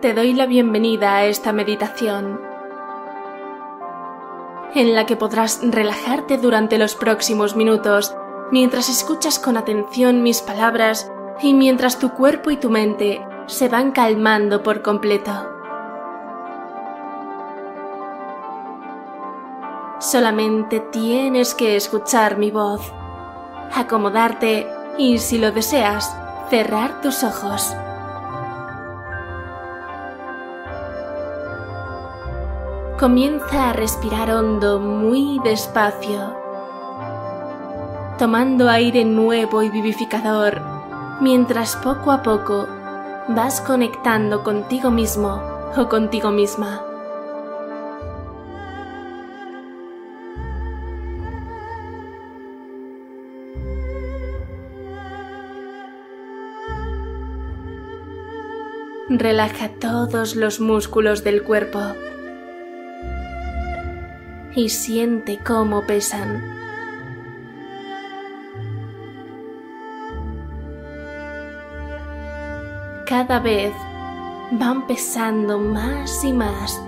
te doy la bienvenida a esta meditación, en la que podrás relajarte durante los próximos minutos mientras escuchas con atención mis palabras y mientras tu cuerpo y tu mente se van calmando por completo. Solamente tienes que escuchar mi voz, acomodarte y, si lo deseas, cerrar tus ojos. Comienza a respirar hondo muy despacio, tomando aire nuevo y vivificador, mientras poco a poco vas conectando contigo mismo o contigo misma. Relaja todos los músculos del cuerpo y siente cómo pesan. Cada vez van pesando más y más.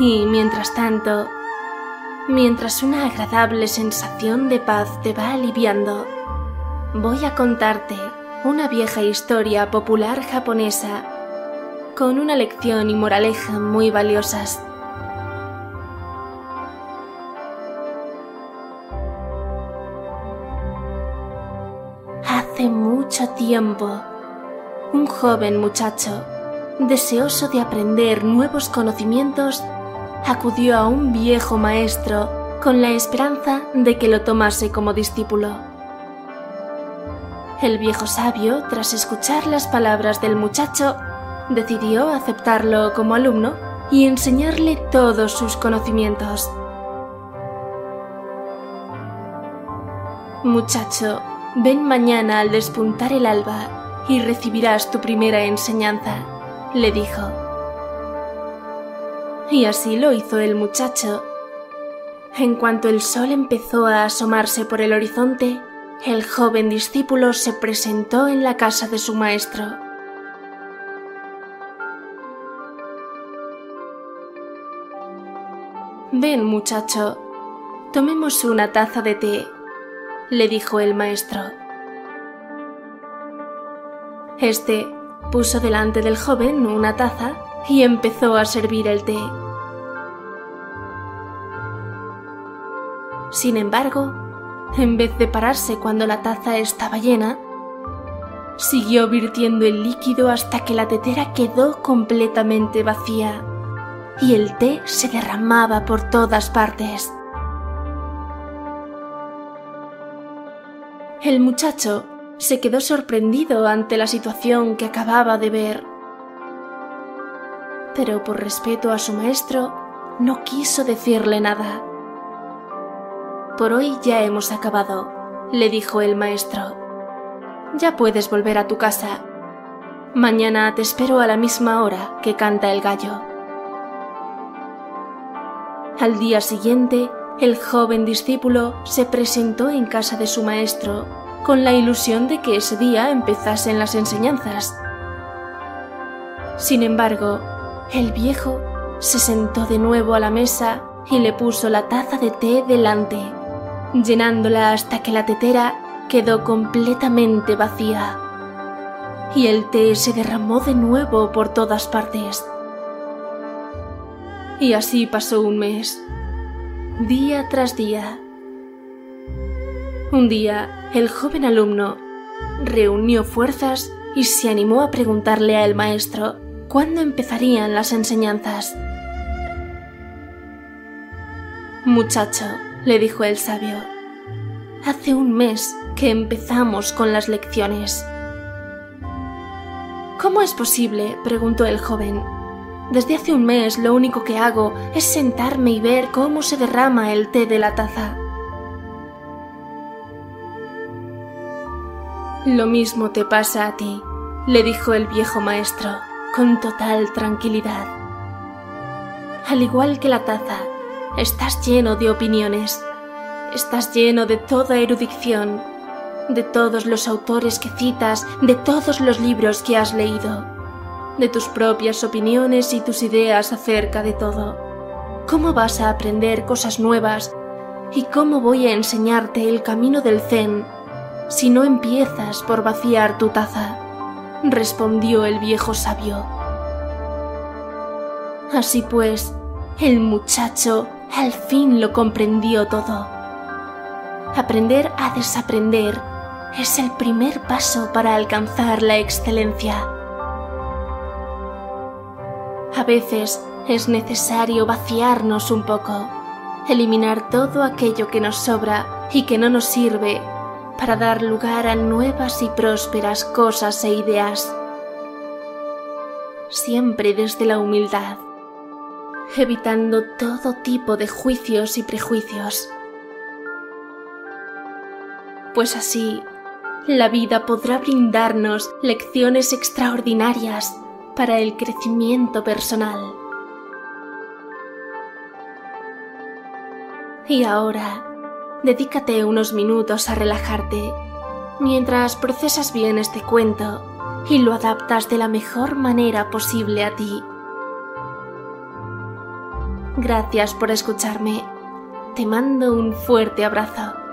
Y mientras tanto, mientras una agradable sensación de paz te va aliviando, voy a contarte una vieja historia popular japonesa con una lección y moraleja muy valiosas. Hace mucho tiempo, un joven muchacho, deseoso de aprender nuevos conocimientos, acudió a un viejo maestro con la esperanza de que lo tomase como discípulo. El viejo sabio, tras escuchar las palabras del muchacho, decidió aceptarlo como alumno y enseñarle todos sus conocimientos. Muchacho, ven mañana al despuntar el alba y recibirás tu primera enseñanza, le dijo. Y así lo hizo el muchacho. En cuanto el sol empezó a asomarse por el horizonte, el joven discípulo se presentó en la casa de su maestro. Ven, muchacho, tomemos una taza de té, le dijo el maestro. Este puso delante del joven una taza y empezó a servir el té. Sin embargo, en vez de pararse cuando la taza estaba llena, siguió virtiendo el líquido hasta que la tetera quedó completamente vacía y el té se derramaba por todas partes. El muchacho se quedó sorprendido ante la situación que acababa de ver pero por respeto a su maestro no quiso decirle nada. Por hoy ya hemos acabado, le dijo el maestro. Ya puedes volver a tu casa. Mañana te espero a la misma hora que canta el gallo. Al día siguiente, el joven discípulo se presentó en casa de su maestro con la ilusión de que ese día empezasen las enseñanzas. Sin embargo, el viejo se sentó de nuevo a la mesa y le puso la taza de té delante, llenándola hasta que la tetera quedó completamente vacía. Y el té se derramó de nuevo por todas partes. Y así pasó un mes, día tras día. Un día, el joven alumno reunió fuerzas y se animó a preguntarle al maestro ¿Cuándo empezarían las enseñanzas? Muchacho, le dijo el sabio, hace un mes que empezamos con las lecciones. ¿Cómo es posible? preguntó el joven. Desde hace un mes lo único que hago es sentarme y ver cómo se derrama el té de la taza. Lo mismo te pasa a ti, le dijo el viejo maestro con total tranquilidad. Al igual que la taza Estás lleno de opiniones. Estás lleno de toda erudición, de todos los autores que citas, de todos los libros que has leído, de tus propias opiniones y tus ideas acerca de todo. ¿Cómo vas a aprender cosas nuevas y cómo voy a enseñarte el camino del zen si no empiezas por vaciar tu taza? Respondió el viejo sabio. Así pues, el muchacho al fin lo comprendió todo. Aprender a desaprender es el primer paso para alcanzar la excelencia. A veces es necesario vaciarnos un poco, eliminar todo aquello que nos sobra y que no nos sirve para dar lugar a nuevas y prósperas cosas e ideas. Siempre desde la humildad evitando todo tipo de juicios y prejuicios. Pues así, la vida podrá brindarnos lecciones extraordinarias para el crecimiento personal. Y ahora, dedícate unos minutos a relajarte mientras procesas bien este cuento y lo adaptas de la mejor manera posible a ti. Gracias por escucharme. Te mando un fuerte abrazo.